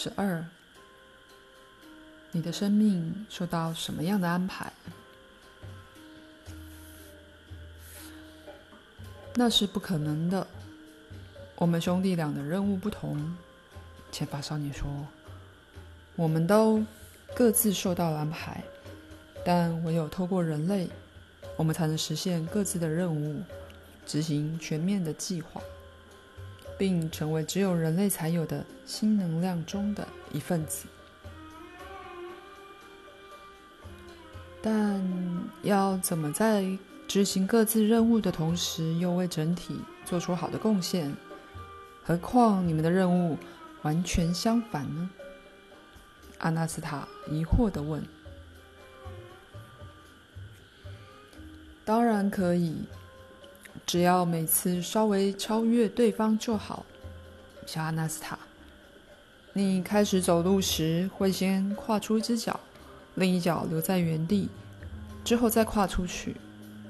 十二，你的生命受到什么样的安排？那是不可能的。我们兄弟俩的任务不同。前法少年说：“我们都各自受到了安排，但唯有透过人类，我们才能实现各自的任务，执行全面的计划。”并成为只有人类才有的新能量中的一份子。但要怎么在执行各自任务的同时，又为整体做出好的贡献？何况你们的任务完全相反呢？阿纳斯塔疑惑地问。当然可以。只要每次稍微超越对方就好，小阿纳斯塔。你开始走路时，会先跨出一只脚，另一脚留在原地，之后再跨出去，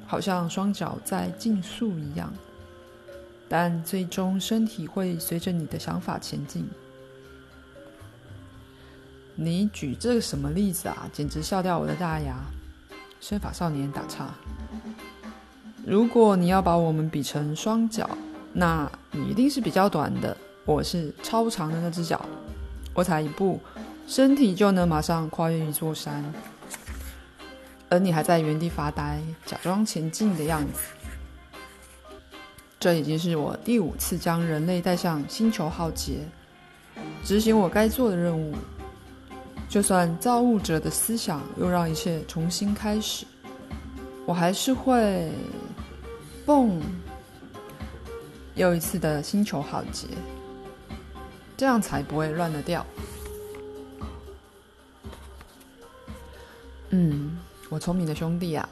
好像双脚在竞速一样。但最终身体会随着你的想法前进。你举这个什么例子啊？简直笑掉我的大牙！身法少年打岔。如果你要把我们比成双脚，那你一定是比较短的，我是超长的那只脚。我踩一步，身体就能马上跨越一座山，而你还在原地发呆，假装前进的样子。这已经是我第五次将人类带向星球浩劫，执行我该做的任务。就算造物者的思想又让一切重新开始，我还是会。蹦！又一次的星球浩劫，这样才不会乱了掉。嗯，我聪明的兄弟啊，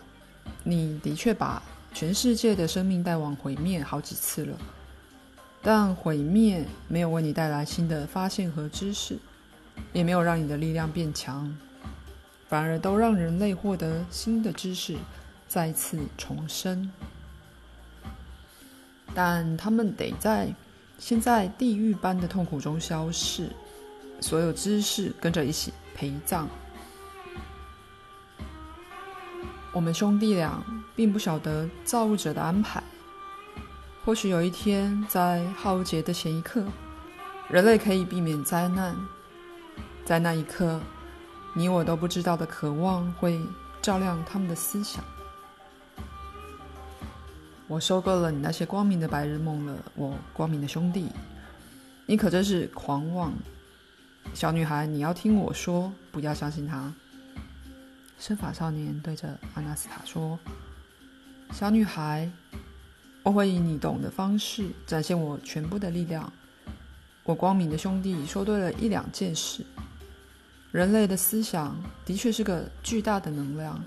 你的确把全世界的生命带往毁灭好几次了，但毁灭没有为你带来新的发现和知识，也没有让你的力量变强，反而都让人类获得新的知识，再次重生。但他们得在先在地狱般的痛苦中消逝，所有知识跟着一起陪葬。我们兄弟俩并不晓得造物者的安排，或许有一天在浩劫的前一刻，人类可以避免灾难，在那一刻，你我都不知道的渴望会照亮他们的思想。我收购了你那些光明的白日梦了，我光明的兄弟，你可真是狂妄！小女孩，你要听我说，不要相信他。身法少年对着阿纳斯塔说：“小女孩，我会以你懂的方式展现我全部的力量。我光明的兄弟说对了一两件事：人类的思想的确是个巨大的能量，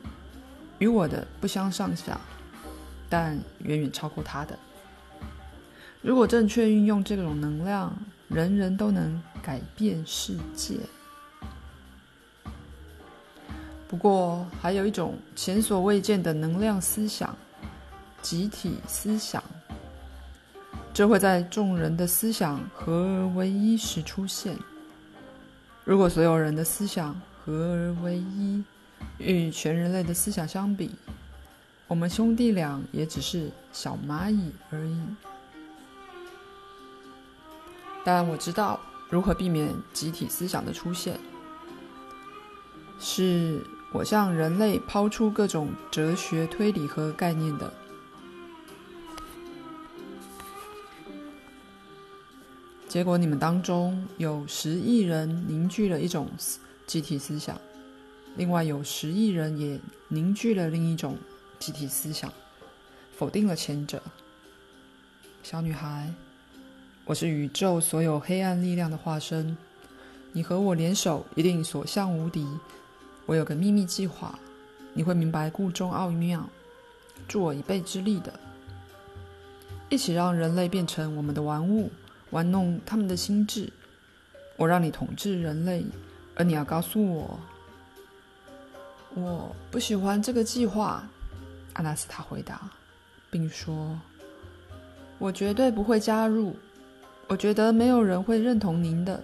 与我的不相上下。”但远远超过他的。如果正确运用这种能量，人人都能改变世界。不过，还有一种前所未见的能量思想——集体思想，这会在众人的思想合而为一时出现。如果所有人的思想合而为一，与全人类的思想相比，我们兄弟俩也只是小蚂蚁而已，但我知道如何避免集体思想的出现。是我向人类抛出各种哲学推理和概念的，结果你们当中有十亿人凝聚了一种集体思想，另外有十亿人也凝聚了另一种。集体思想否定了前者。小女孩，我是宇宙所有黑暗力量的化身，你和我联手一定所向无敌。我有个秘密计划，你会明白故中奥妙，助我一臂之力的。一起让人类变成我们的玩物，玩弄他们的心智。我让你统治人类，而你要告诉我，我不喜欢这个计划。阿纳斯塔回答，并说：“我绝对不会加入。我觉得没有人会认同您的。”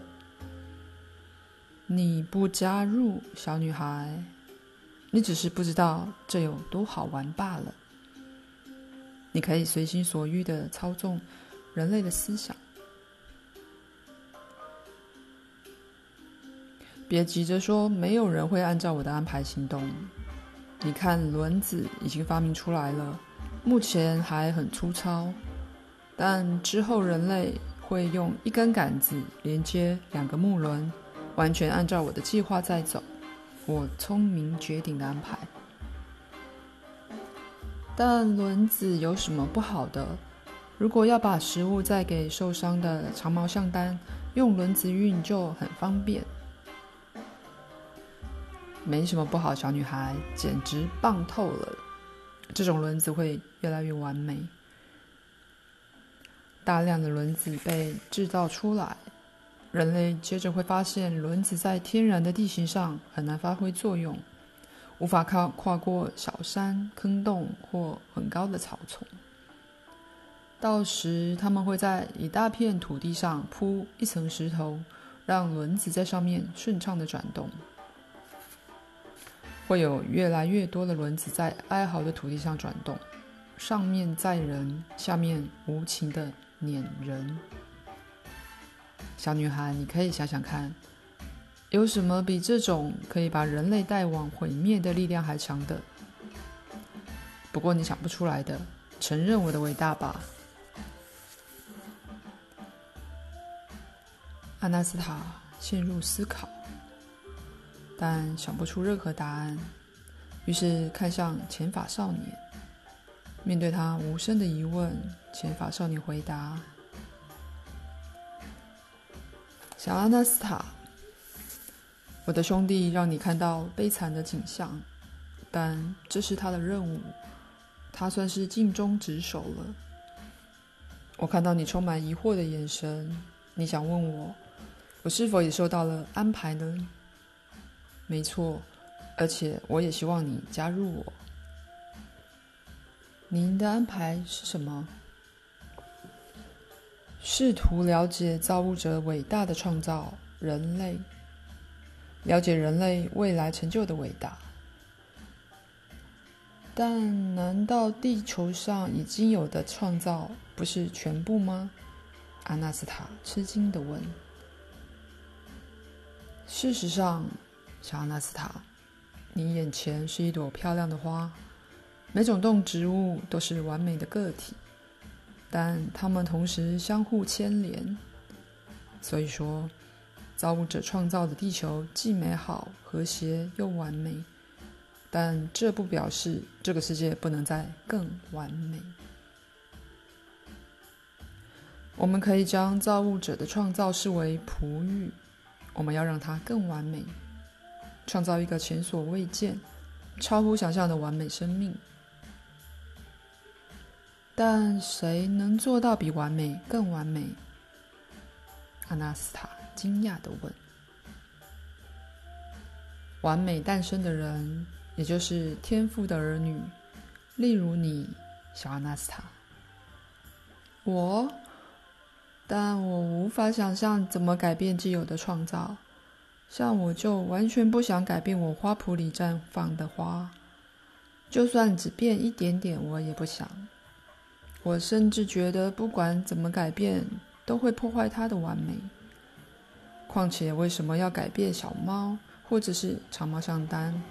你不加入，小女孩，你只是不知道这有多好玩罢了。你可以随心所欲地操纵人类的思想。别急着说，没有人会按照我的安排行动。你看，轮子已经发明出来了，目前还很粗糙，但之后人类会用一根杆子连接两个木轮。完全按照我的计划在走，我聪明绝顶的安排。但轮子有什么不好的？如果要把食物再给受伤的长毛象丹，用轮子运就很方便。没什么不好，小女孩，简直棒透了！这种轮子会越来越完美。大量的轮子被制造出来。人类接着会发现，轮子在天然的地形上很难发挥作用，无法靠跨过小山、坑洞或很高的草丛。到时，他们会在一大片土地上铺一层石头，让轮子在上面顺畅地转动。会有越来越多的轮子在哀嚎的土地上转动，上面载人，下面无情的碾人。小女孩，你可以想想看，有什么比这种可以把人类带往毁灭的力量还强的？不过你想不出来的，承认我的伟大吧。阿纳斯塔陷入思考，但想不出任何答案，于是看向前法少年。面对他无声的疑问，前法少年回答。小阿纳斯塔，我的兄弟让你看到悲惨的景象，但这是他的任务，他算是尽忠职守了。我看到你充满疑惑的眼神，你想问我，我是否也受到了安排呢？没错，而且我也希望你加入我。您的安排是什么？试图了解造物者伟大的创造——人类，了解人类未来成就的伟大。但难道地球上已经有的创造不是全部吗？阿纳斯塔吃惊地问。事实上，小阿纳斯塔，你眼前是一朵漂亮的花，每种动植物都是完美的个体。但它们同时相互牵连，所以说，造物者创造的地球既美好、和谐又完美。但这不表示这个世界不能再更完美。我们可以将造物者的创造视为璞玉，我们要让它更完美，创造一个前所未见、超乎想象的完美生命。但谁能做到比完美更完美？阿纳斯塔惊讶地问。完美诞生的人，也就是天赋的儿女，例如你，小阿纳斯塔。我，但我无法想象怎么改变既有的创造。像我就完全不想改变我花圃里绽放的花，就算只变一点点，我也不想。我甚至觉得，不管怎么改变，都会破坏它的完美。况且，为什么要改变小猫或者是长毛上单？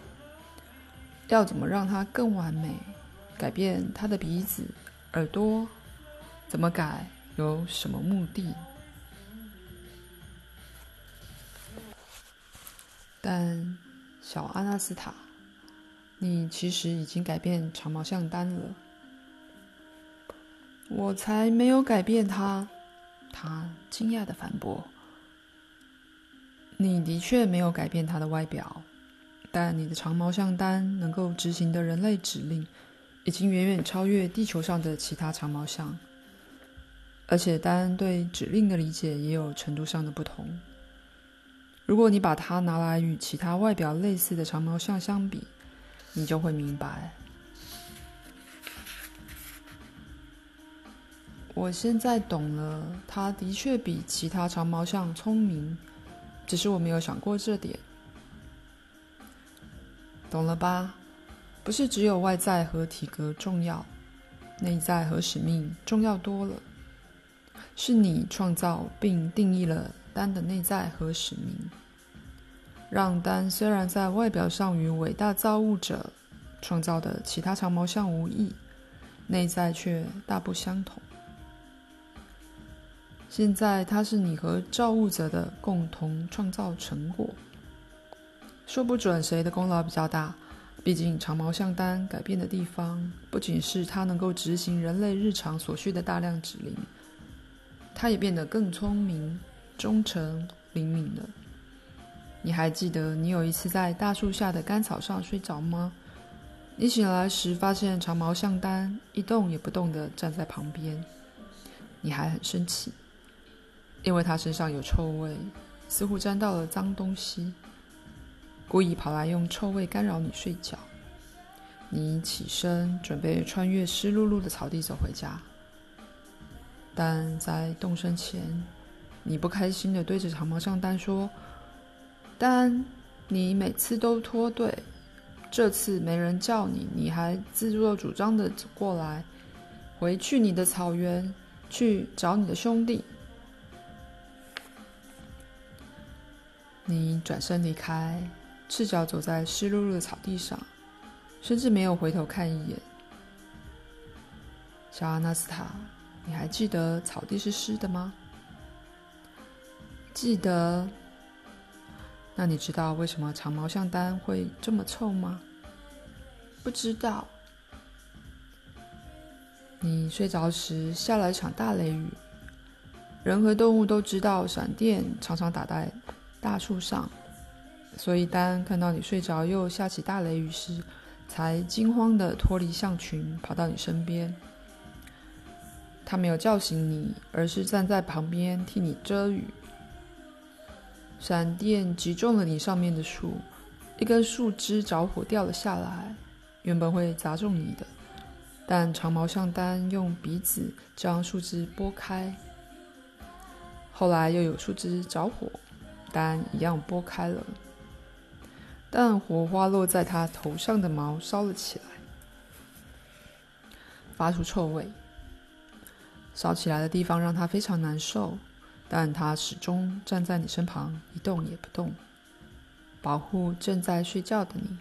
要怎么让它更完美？改变它的鼻子、耳朵？怎么改？有什么目的？但小阿纳斯塔，你其实已经改变长毛象丹了。我才没有改变他，他惊讶地反驳：“你的确没有改变他的外表，但你的长毛象丹能够执行的人类指令，已经远远超越地球上的其他长毛象，而且丹对指令的理解也有程度上的不同。如果你把它拿来与其他外表类似的长毛象相比，你就会明白。”我现在懂了，他的确比其他长毛象聪明，只是我没有想过这点。懂了吧？不是只有外在和体格重要，内在和使命重要多了。是你创造并定义了丹的内在和使命，让丹虽然在外表上与伟大造物者创造的其他长毛象无异，内在却大不相同。现在，它是你和造物者的共同创造成果。说不准谁的功劳比较大，毕竟长毛象丹改变的地方，不仅是它能够执行人类日常所需的大量指令。它也变得更聪明、忠诚、灵敏的。你还记得你有一次在大树下的干草上睡着吗？你醒来时发现长毛象丹一动也不动地站在旁边。你还很生气，因为他身上有臭味，似乎沾到了脏东西，故意跑来用臭味干扰你睡觉。你起身准备穿越湿漉漉的草地走回家。但在动身前，你不开心地对着长毛象丹说：“丹，你每次都脱队，这次没人叫你，你还自作主张地走过来，回去你的草原去找你的兄弟。”你转身离开，赤脚走在湿漉漉的草地上，甚至没有回头看一眼，小阿纳斯塔。你还记得草地是湿的吗？记得。那你知道为什么长毛象丹会这么臭吗？不知道。你睡着时下了一场大雷雨，人和动物都知道闪电常常打在大树上，所以丹看到你睡着又下起大雷雨时，才惊慌地脱离象群，跑到你身边。他没有叫醒你，而是站在旁边替你遮雨。闪电击中了你上面的树，一根树枝着火掉了下来，原本会砸中你的，但长毛象丹用鼻子将树枝拨开。后来又有树枝着火，丹一样拨开了，但火花落在他头上的毛烧了起来，发出臭味。烧起来的地方让他非常难受，但他始终站在你身旁，一动也不动，保护正在睡觉的你。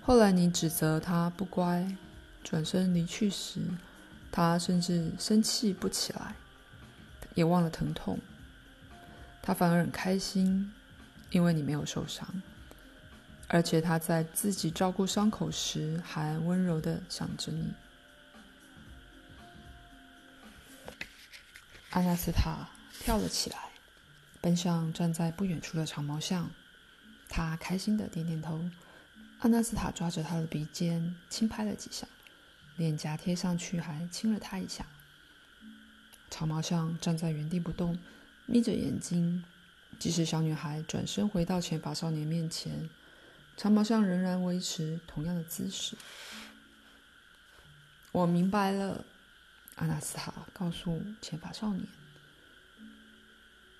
后来你指责他不乖，转身离去时，他甚至生气不起来，也忘了疼痛。他反而很开心，因为你没有受伤，而且他在自己照顾伤口时还温柔地想着你。阿纳斯塔跳了起来，奔向站在不远处的长毛象。他开心的点点头。阿纳斯塔抓着他的鼻尖轻拍了几下，脸颊贴上去还亲了他一下。长毛象站在原地不动，眯着眼睛。即使小女孩转身回到前发少年面前，长毛象仍然维持同样的姿势。我明白了。阿纳斯塔告诉前法少年：“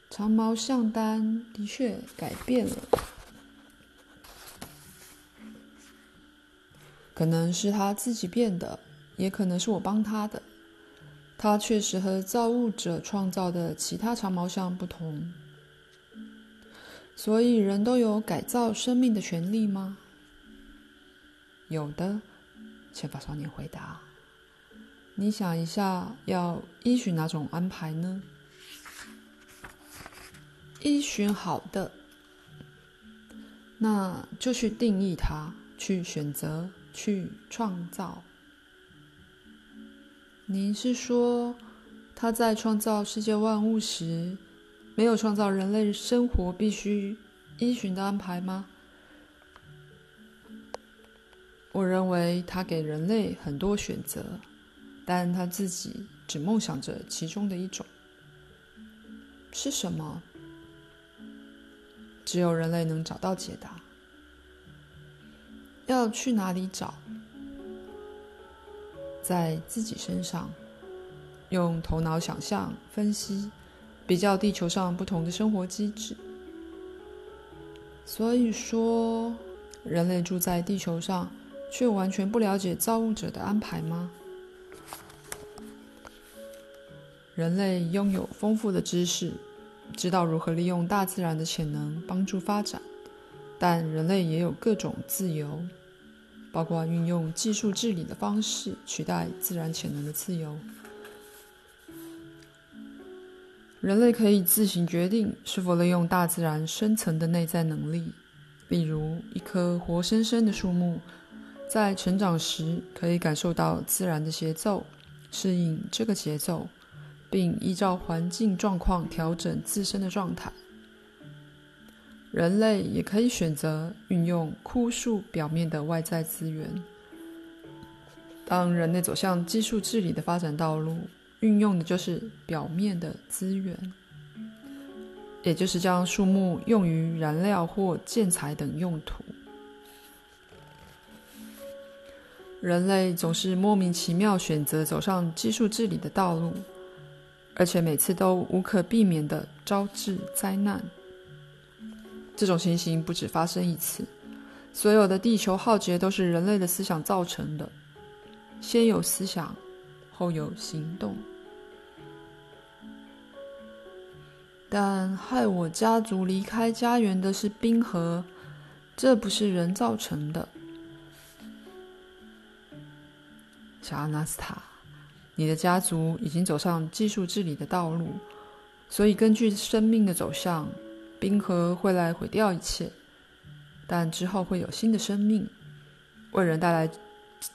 长毛象丹的确改变了，可能是他自己变的，也可能是我帮他的。他确实和造物者创造的其他长毛象不同。所以，人都有改造生命的权利吗？”“有的。”前法少年回答。你想一下，要依循哪种安排呢？依循好的，那就去定义它，去选择，去创造。您是说，他在创造世界万物时，没有创造人类生活必须依循的安排吗？我认为他给人类很多选择。但他自己只梦想着其中的一种，是什么？只有人类能找到解答。要去哪里找？在自己身上，用头脑想象、分析，比较地球上不同的生活机制。所以说，人类住在地球上，却完全不了解造物者的安排吗？人类拥有丰富的知识，知道如何利用大自然的潜能帮助发展，但人类也有各种自由，包括运用技术治理的方式取代自然潜能的自由。人类可以自行决定是否利用大自然深层的内在能力，例如一棵活生生的树木，在成长时可以感受到自然的节奏，适应这个节奏，并依照环境状况调整自身的状态。人类也可以选择运用枯树表面的外在资源。当人类走向技术治理的发展道路，运用的就是表面的资源，也就是将树木用于燃料或建材等用途。人类总是莫名其妙选择走上技术治理的道路，而且每次都无可避免地招致灾难。这种情形不止发生一次，所有的地球浩劫都是人类的思想造成的。先有思想，后有行动。但害我家族离开家园的是冰河，这不是人造成的。小阿纳斯塔，你的家族已经走上技术治理的道路，所以根据生命的走向，冰河会来毁掉一切，但之后会有新的生命，为人带来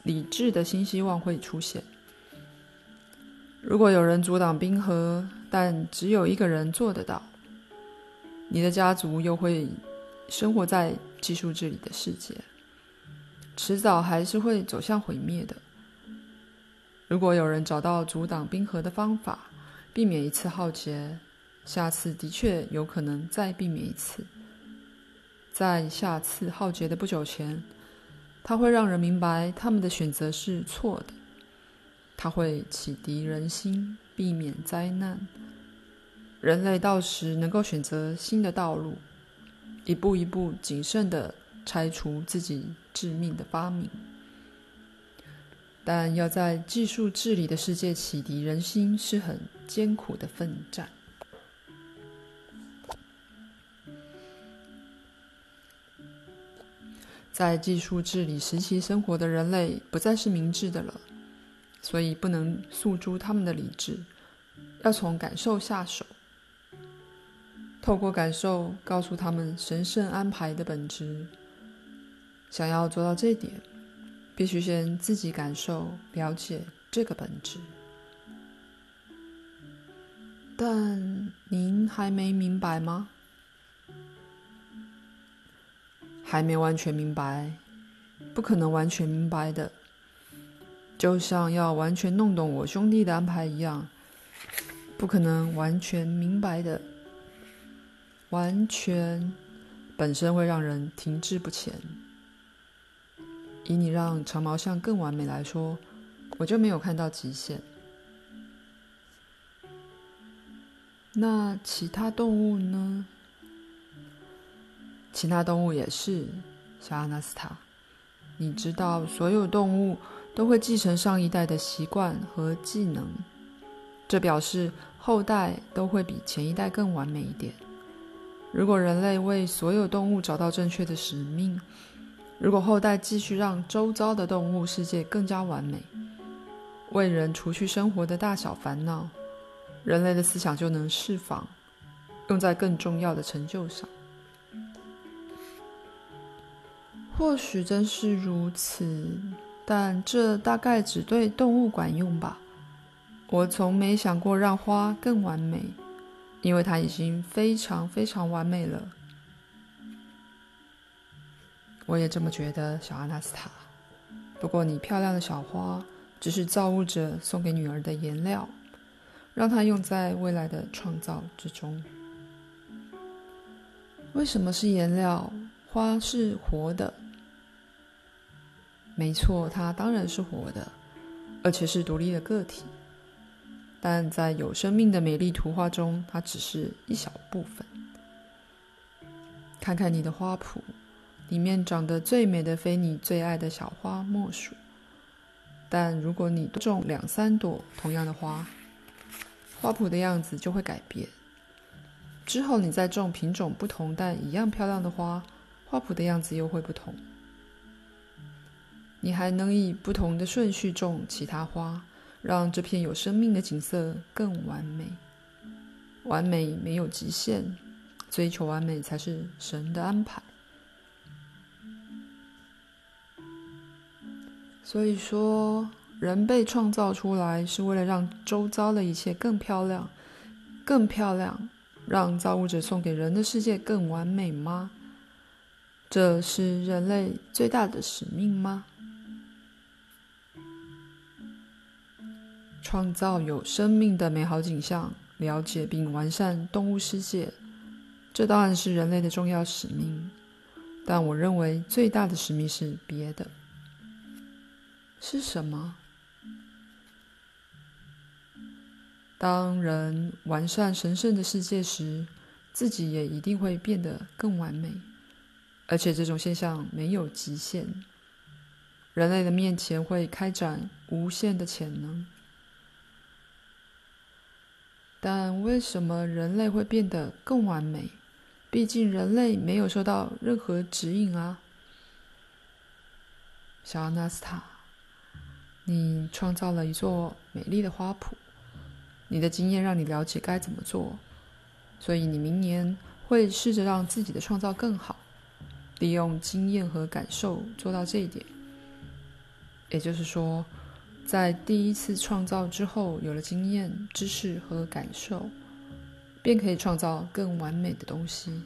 理智的新希望会出现。如果有人阻挡冰河，但只有一个人做得到，你的家族又会生活在技术治理的世界，迟早还是会走向毁灭的。如果有人找到阻挡冰河的方法，避免一次浩劫，下次的确有可能再避免一次。在下次浩劫的不久前，他会让人明白他们的选择是错的。它会启迪人心，避免灾难。人类到时能够选择新的道路，一步一步谨慎地拆除自己致命的发明。但要在技术治理的世界启迪人心，是很艰苦的奋战。在技术治理时期生活的人类，不再是明智的了。所以不能诉诸他们的理智，要从感受下手，透过感受告诉他们神圣安排的本质。想要做到这点，必须先自己感受、了解这个本质。但您还没明白吗？还没完全明白，不可能完全明白的。就像要完全弄懂我兄弟的安排一样，不可能完全明白的。完全本身会让人停滞不前。以你让长毛象更完美来说，我就没有看到极限。那其他动物呢？其他动物也是，小阿纳斯塔。你知道所有动物。都会继承上一代的习惯和技能，这表示后代都会比前一代更完美一点。如果人类为所有动物找到正确的使命，如果后代继续让周遭的动物世界更加完美，为人除去生活的大小烦恼，人类的思想就能释放，用在更重要的成就上。或许真是如此。但这大概只对动物管用吧。我从没想过让花更完美，因为它已经非常非常完美了。我也这么觉得，小阿纳斯塔。不过，你漂亮的小花只是造物者送给女儿的颜料，让她用在未来的创造之中。为什么是颜料？花是活的。没错，它当然是活的，而且是独立的个体。但在有生命的美丽图画中，它只是一小部分。看看你的花圃，里面长得最美的非你最爱的小花莫属。但如果你种两三朵同样的花，花圃的样子就会改变。之后你再种品种不同但一样漂亮的花，花圃的样子又会不同。你还能以不同的顺序种其他花，让这片有生命的景色更完美。完美没有极限，追求完美才是神的安排。所以说，人被创造出来是为了让周遭的一切更漂亮，更漂亮，让造物者送给人的世界更完美吗？这是人类最大的使命吗？创造有生命的美好景象，了解并完善动物世界，这当然是人类的重要使命。但我认为最大的使命是别的。是什么？当人完善神圣的世界时，自己也一定会变得更完美，而且这种现象没有极限。人类的面前会开展无限的潜能。但为什么人类会变得更完美？毕竟人类没有受到任何指引啊，小阿纳斯塔，你创造了一座美丽的花圃，你的经验让你了解该怎么做，所以你明年会试着让自己的创造更好，利用经验和感受做到这一点。也就是说，在第一次创造之后，有了经验、知识和感受，便可以创造更完美的东西。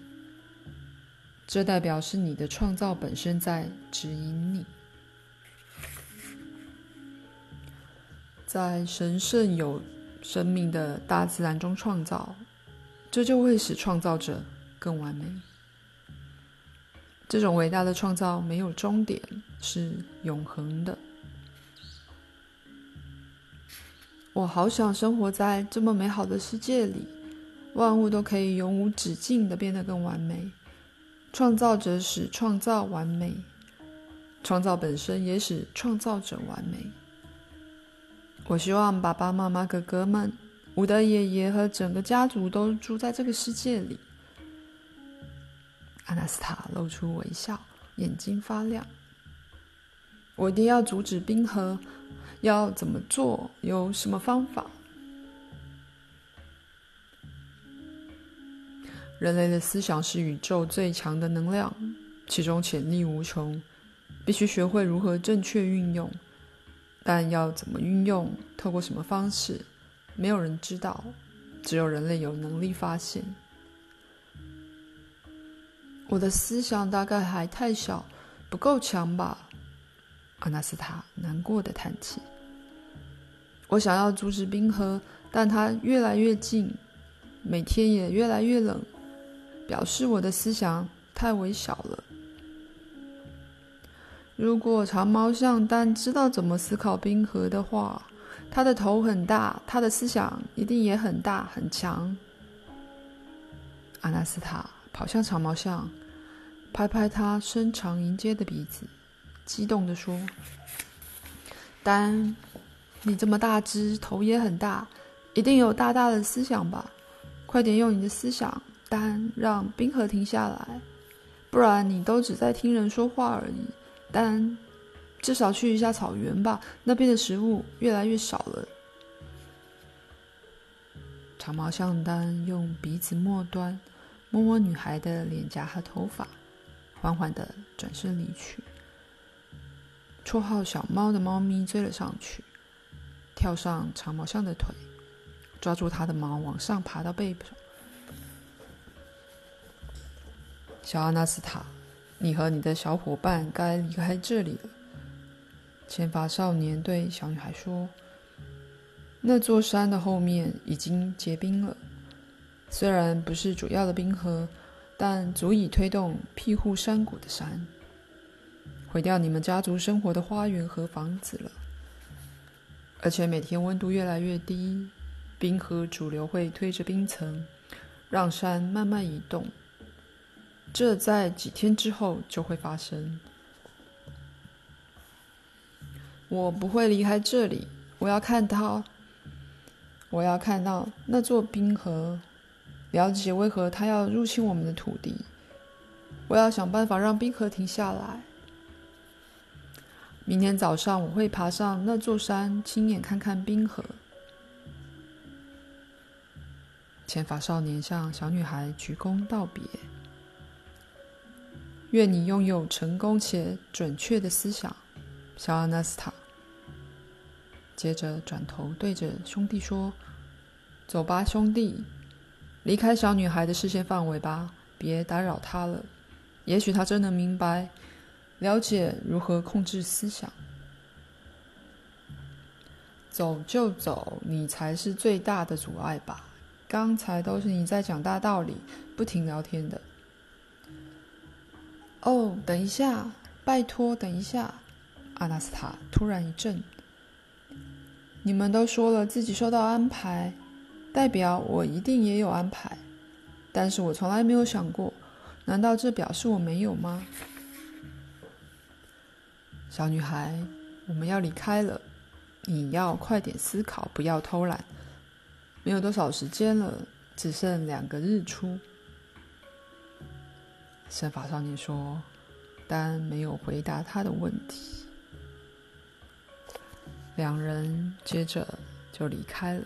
这代表是你的创造本身在指引你。在神圣有生命的大自然中创造，这就会使创造者更完美。这种伟大的创造没有终点，是永恒的。我好想生活在这么美好的世界里，万物都可以永无止境的变得更完美。创造者使创造完美，创造本身也使创造者完美。我希望爸爸妈妈、哥哥们、我的爷爷和整个家族都住在这个世界里。阿纳斯塔露出微笑，眼睛发亮。我一定要阻止冰河。要怎么做？有什么方法？人类的思想是宇宙最强的能量，其中潜力无穷，必须学会如何正确运用。但要怎么运用，透过什么方式，没有人知道，只有人类有能力发现。我的思想大概还太小，不够强吧。阿纳斯塔难过的叹气：“我想要阻止冰河，但它越来越近，每天也越来越冷，表示我的思想太微小了。如果长毛象丹知道怎么思考冰河的话，他的头很大，他的思想一定也很大很强。”阿纳斯塔跑向长毛象，拍拍他伸长迎接的鼻子。激动地说：“丹，你这么大只，头也很大，一定有大大的思想吧？快点用你的思想，丹，让冰河停下来，不然你都只在听人说话而已。丹，至少去一下草原吧，那边的食物越来越少了。”长毛象丹用鼻子末端摸摸女孩的脸颊和头发，缓缓地转身离去。绰号小猫的猫咪追了上去，跳上长毛象的腿，抓住它的毛往上爬到背上。小阿纳斯塔，你和你的小伙伴该离开这里了。浅发少年对小女孩说：“那座山的后面已经结冰了，虽然不是主要的冰河，但足以推动庇护山谷的山。”毁掉你们家族生活的花园和房子了，而且每天温度越来越低，冰河主流会推着冰层，让山慢慢移动。这在几天之后就会发生。我不会离开这里，我要看到，我要看到那座冰河，了解为何它要入侵我们的土地。我要想办法让冰河停下来。明天早上我会爬上那座山，亲眼看看冰河。浅发少年向小女孩鞠躬道别。愿你拥有成功且准确的思想，小阿纳斯塔。接着转头对着兄弟说：“走吧，兄弟，离开小女孩的视线范围吧，别打扰她了。也许她真的明白，了解如何控制思想。走就走，你才是最大的阻碍吧？刚才都是你在讲大道理，不停聊天的。”哦，等一下，拜托，等一下！阿纳斯塔突然一震。你们都说了自己受到安排，代表我一定也有安排，但是我从来没有想过，难道这表示我没有吗？小女孩，我们要离开了，你要快点思考，不要偷懒。没有多少时间了，只剩两个日出。圣发少年说，丹没有回答他的问题。两人接着就离开了。